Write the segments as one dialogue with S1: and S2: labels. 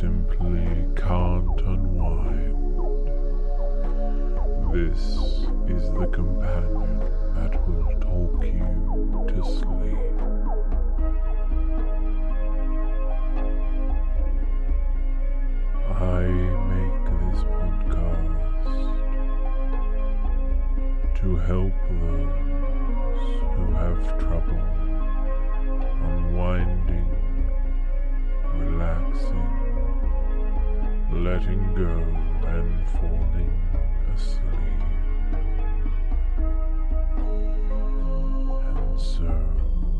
S1: Simply can't unwind, this is the companion that will talk you to sleep. I make this podcast to help those who have trouble unwinding, relaxing, letting go, and falling asleep. And so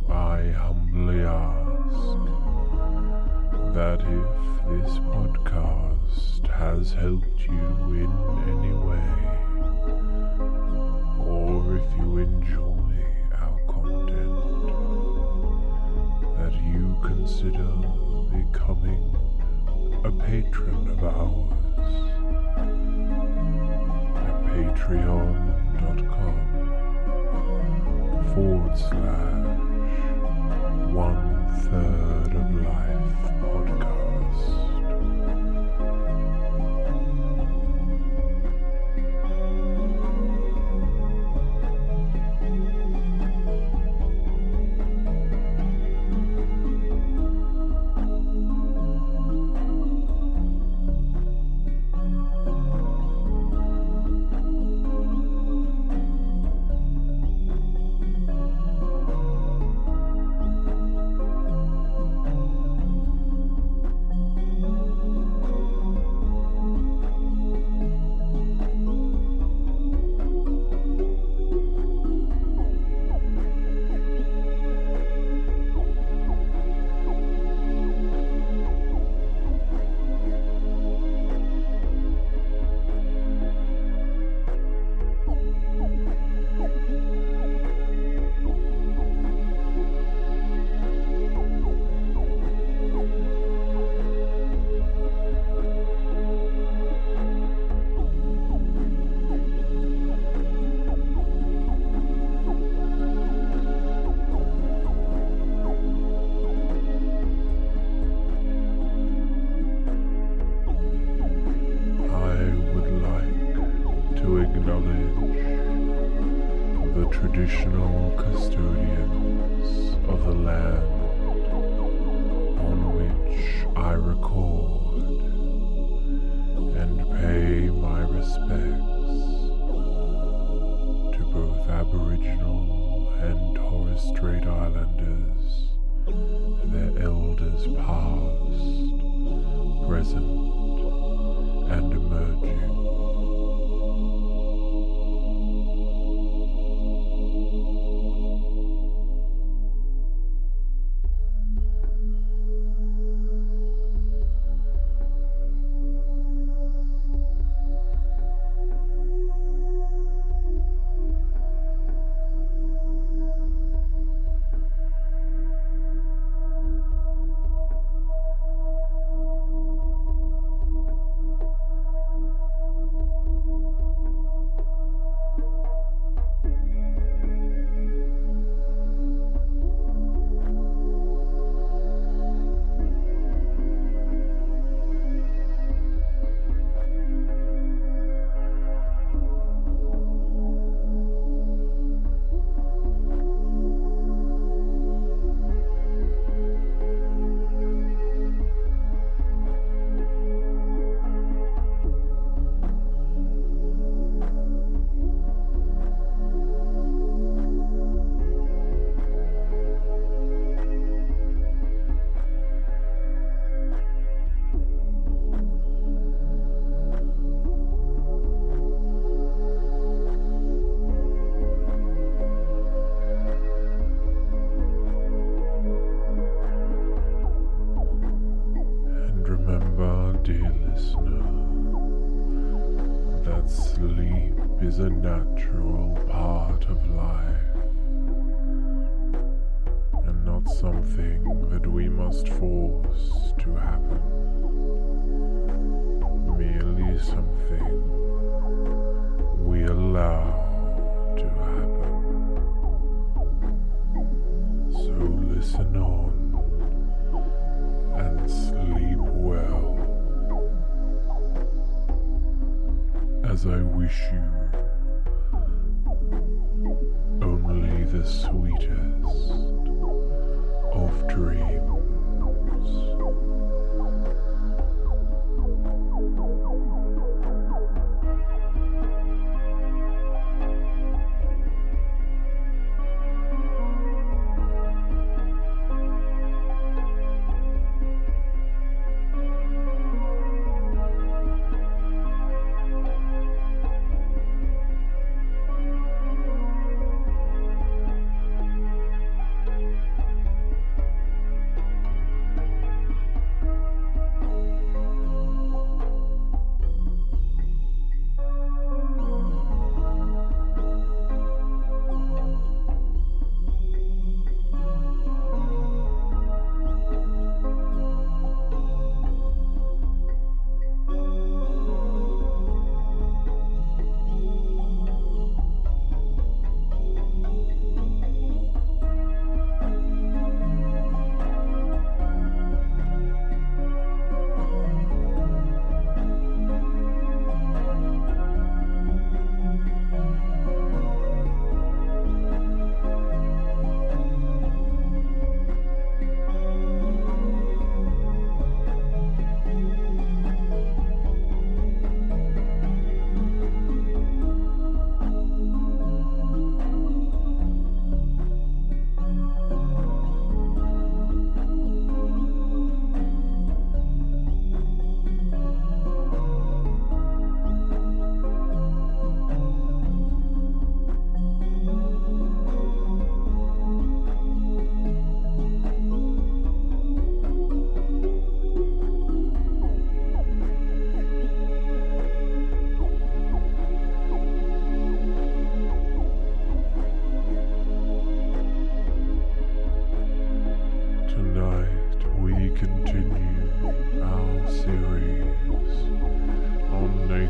S1: I humbly ask that if this podcast has helped you in any way, or if you enjoy our content, that you consider becoming a patron of ours. At patreon.com forward slash one third of life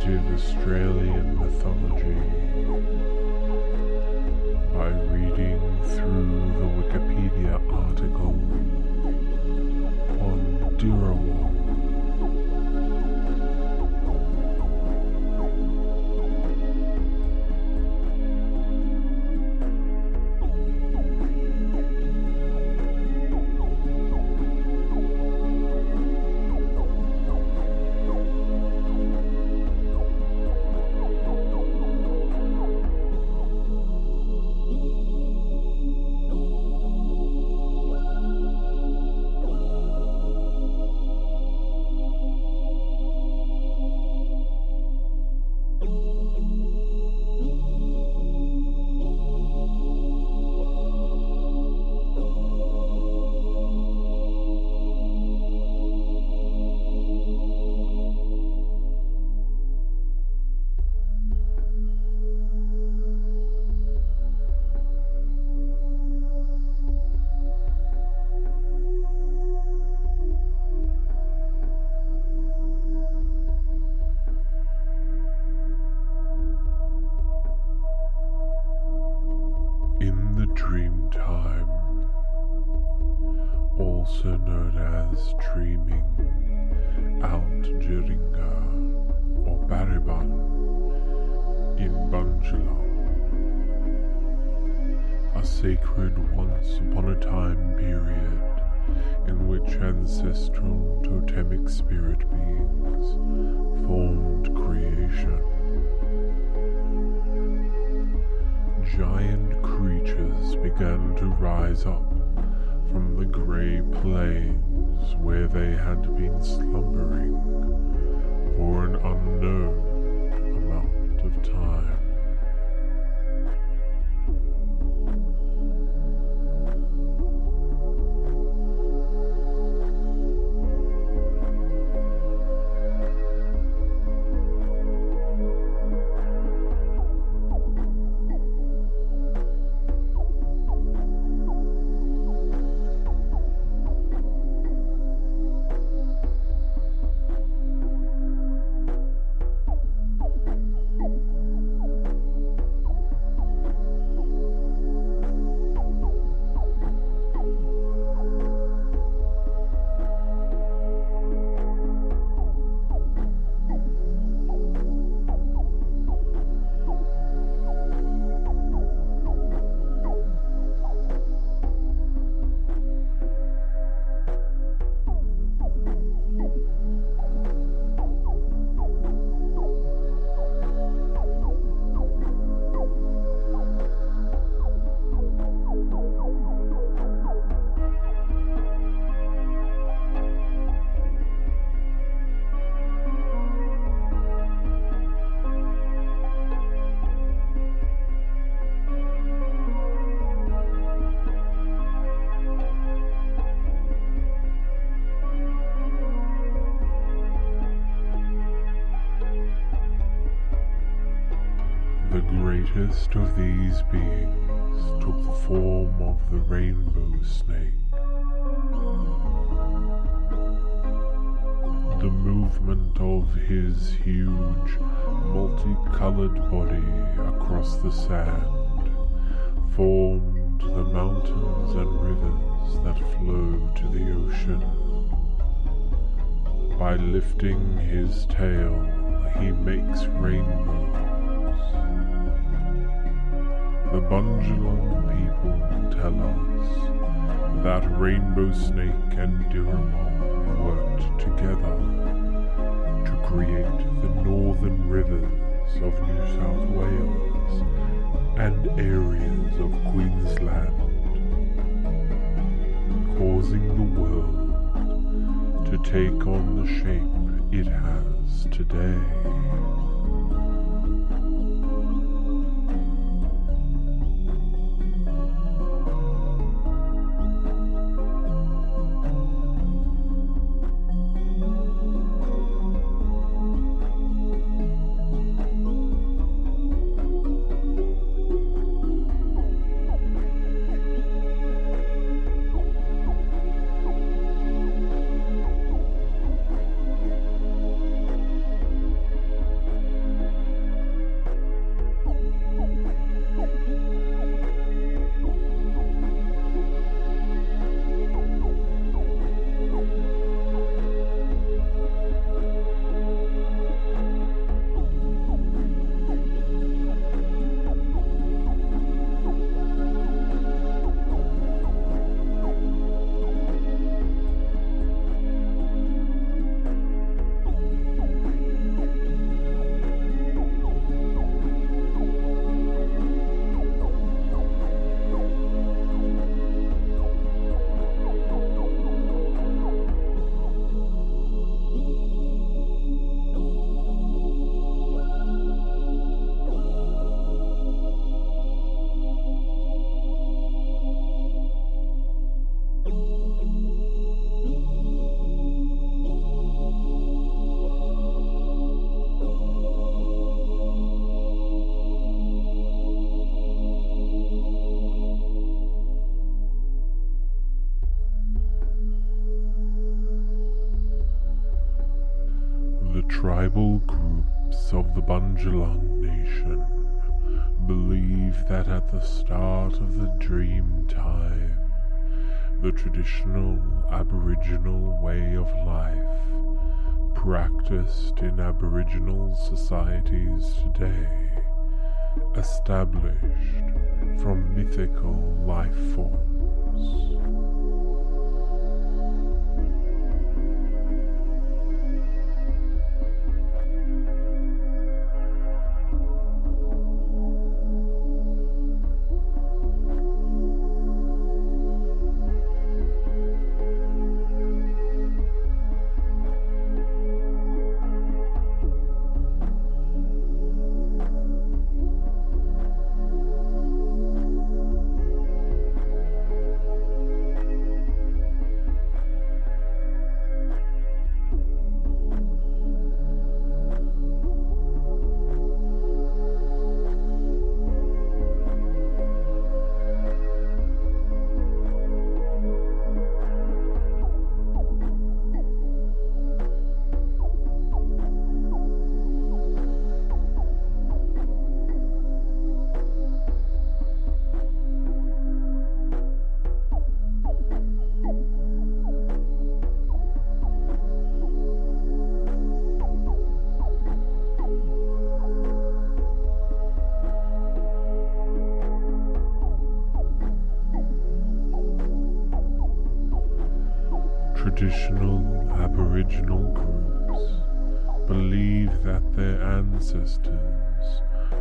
S1: heritage of Australian mythology by reading through the Wikipedia article. Greatest of these beings took the form of the rainbow snake. The movement of his huge, multicolored body across the sand formed the mountains and rivers that flow to the ocean. By lifting his tail, he makes rainbows. The Bunjalung people tell us that Rainbow Snake and Dirawong worked together to create the northern rivers of New South Wales and areas of Queensland, causing the world to take on the shape it has today. Tribal groups of the Bunjalung Nation believe that at the start of the dream time, the traditional Aboriginal way of life practiced in Aboriginal societies today, established from mythical life forms.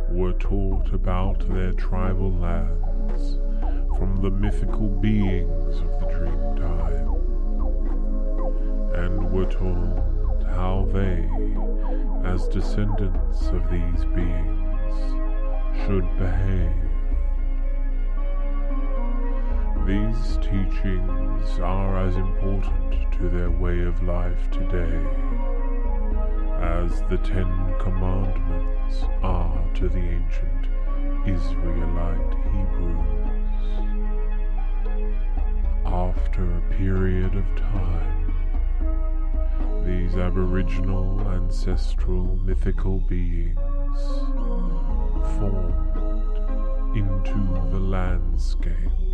S1: Were taught about their tribal lands from the mythical beings of the Dreamtime and were told how they, as descendants of these beings, should behave. These teachings are as important to their way of life today as the Ten Commandments are to the ancient Israelite Hebrews. After a period of time, these Aboriginal ancestral mythical beings formed into the landscape.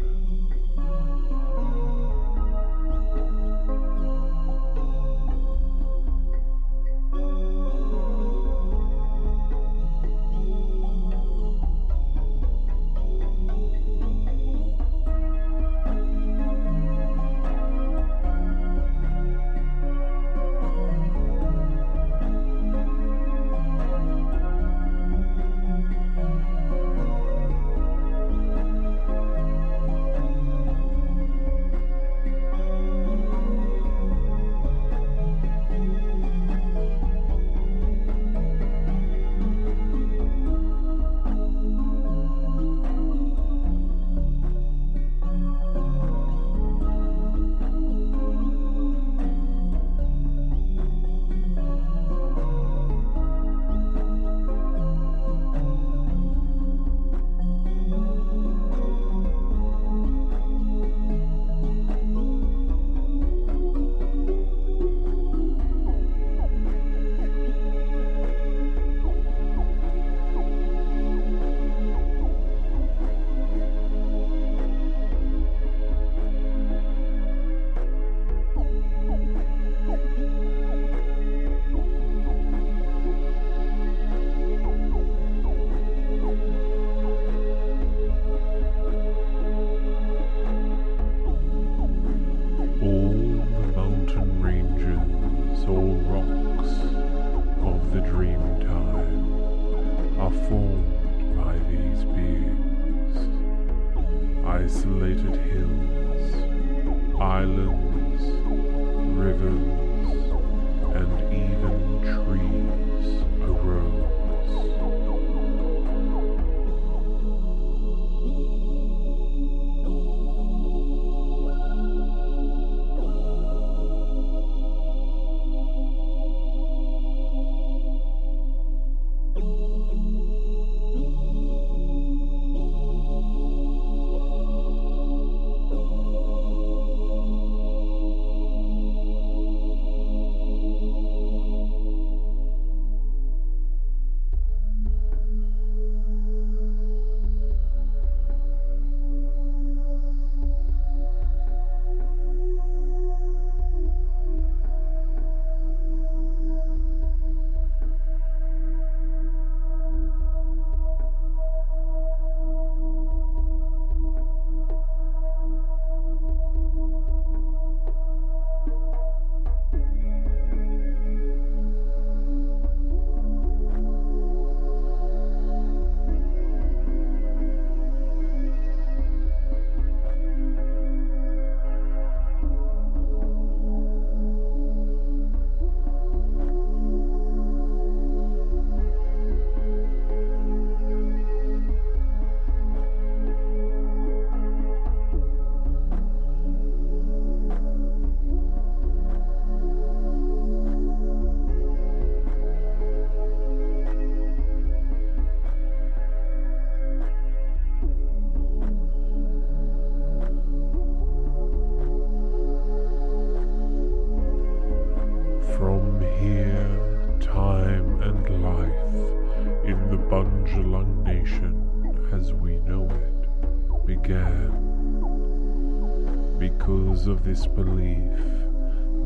S1: Because of this belief,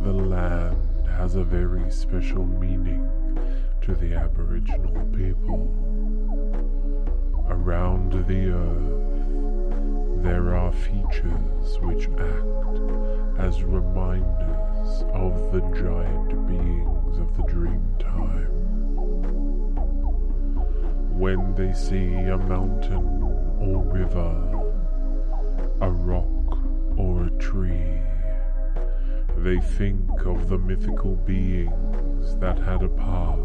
S1: the land has a very special meaning to the Aboriginal people. Around the earth, there are features which act as reminders of the giant beings of the dreamtime. When they see a mountain or river, a rock tree, they think of the mythical beings that had a part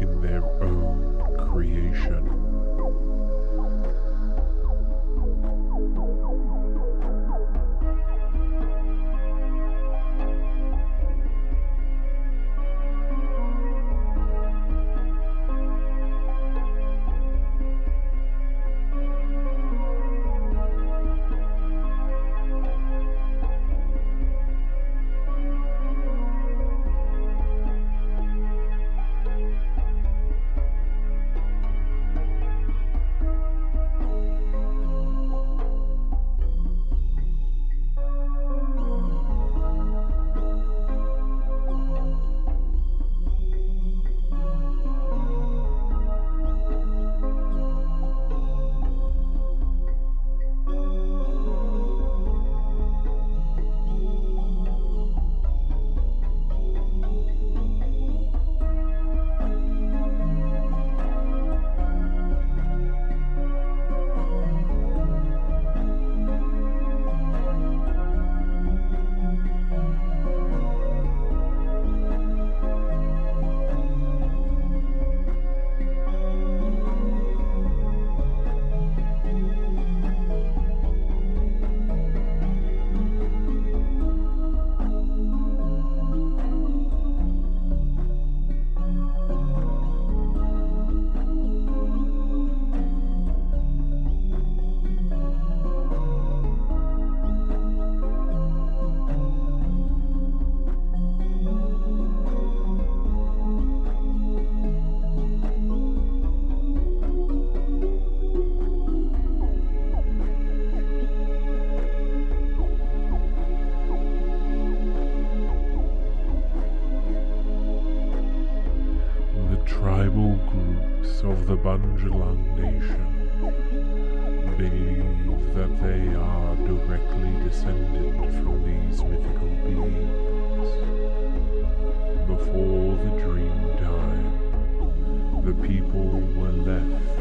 S1: in their own creation. Bundjalung Nation believe that they are directly descended from these mythical beings. Before the dream time, the people were left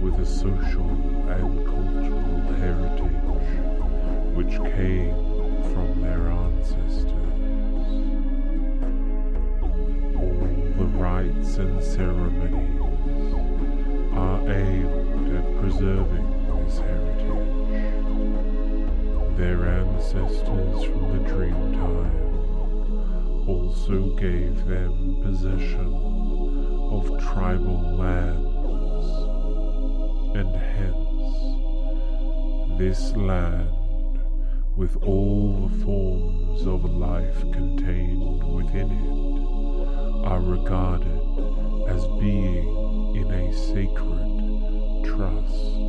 S1: with a social and cultural heritage which came from their ancestors. All the rites and ceremonies preserving this heritage. Their ancestors from the dreamtime also gave them possession of tribal lands, and hence this land, with all the forms of life contained within it, are regarded as being in a sacred trust.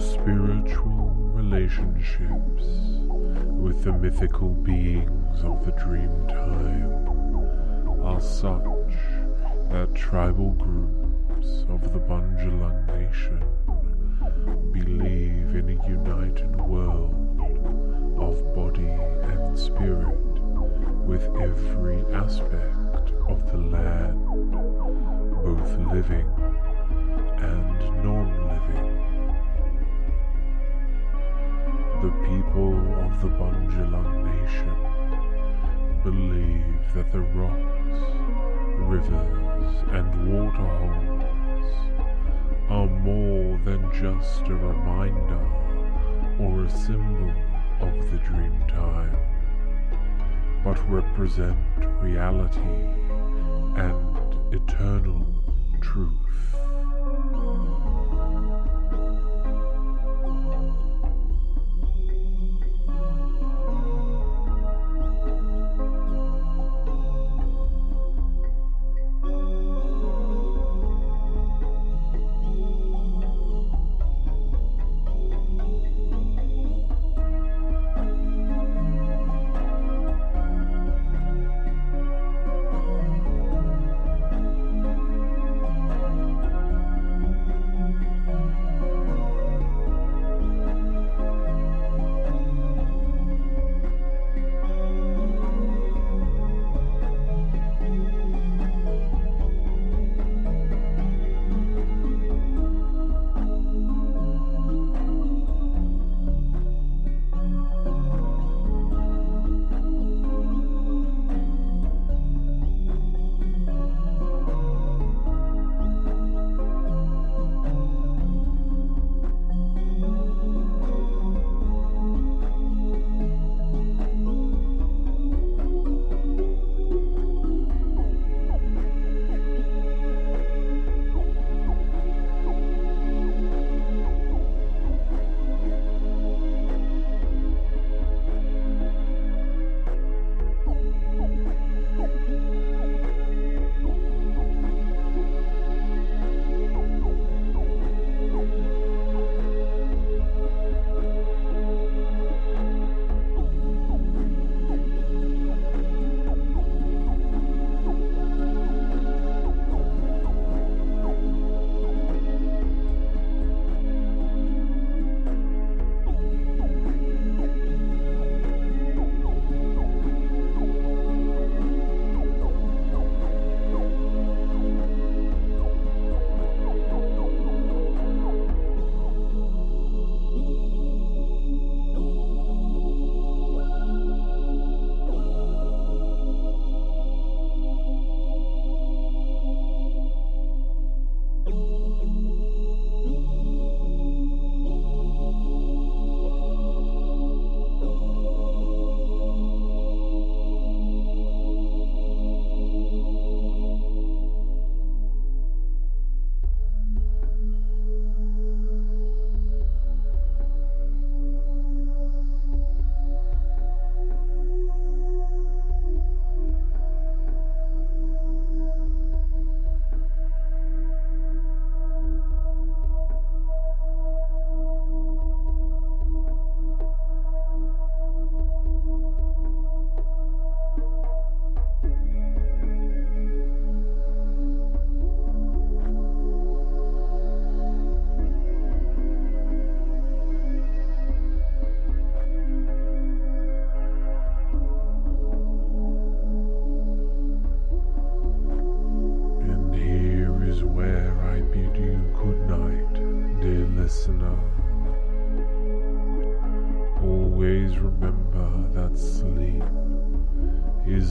S1: Spiritual relationships with the mythical beings of the dream time are such that tribal groups of the Bundjalung Nation believe in a united world of body and spirit with every aspect of the land, both living and non-living. People of the Bundjalung Nation believe that the rocks, rivers, and waterholes are more than just a reminder or a symbol of the dream time, but represent reality and eternal truth.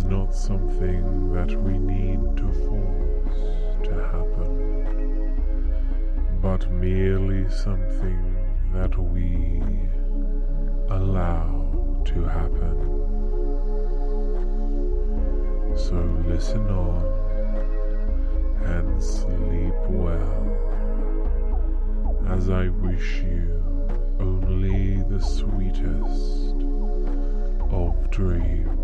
S1: Not something that we need to force to happen, but merely something that we allow to happen. So listen on and sleep well as I wish you only the sweetest of dreams.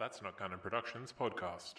S1: That's Not Canon Productions podcast.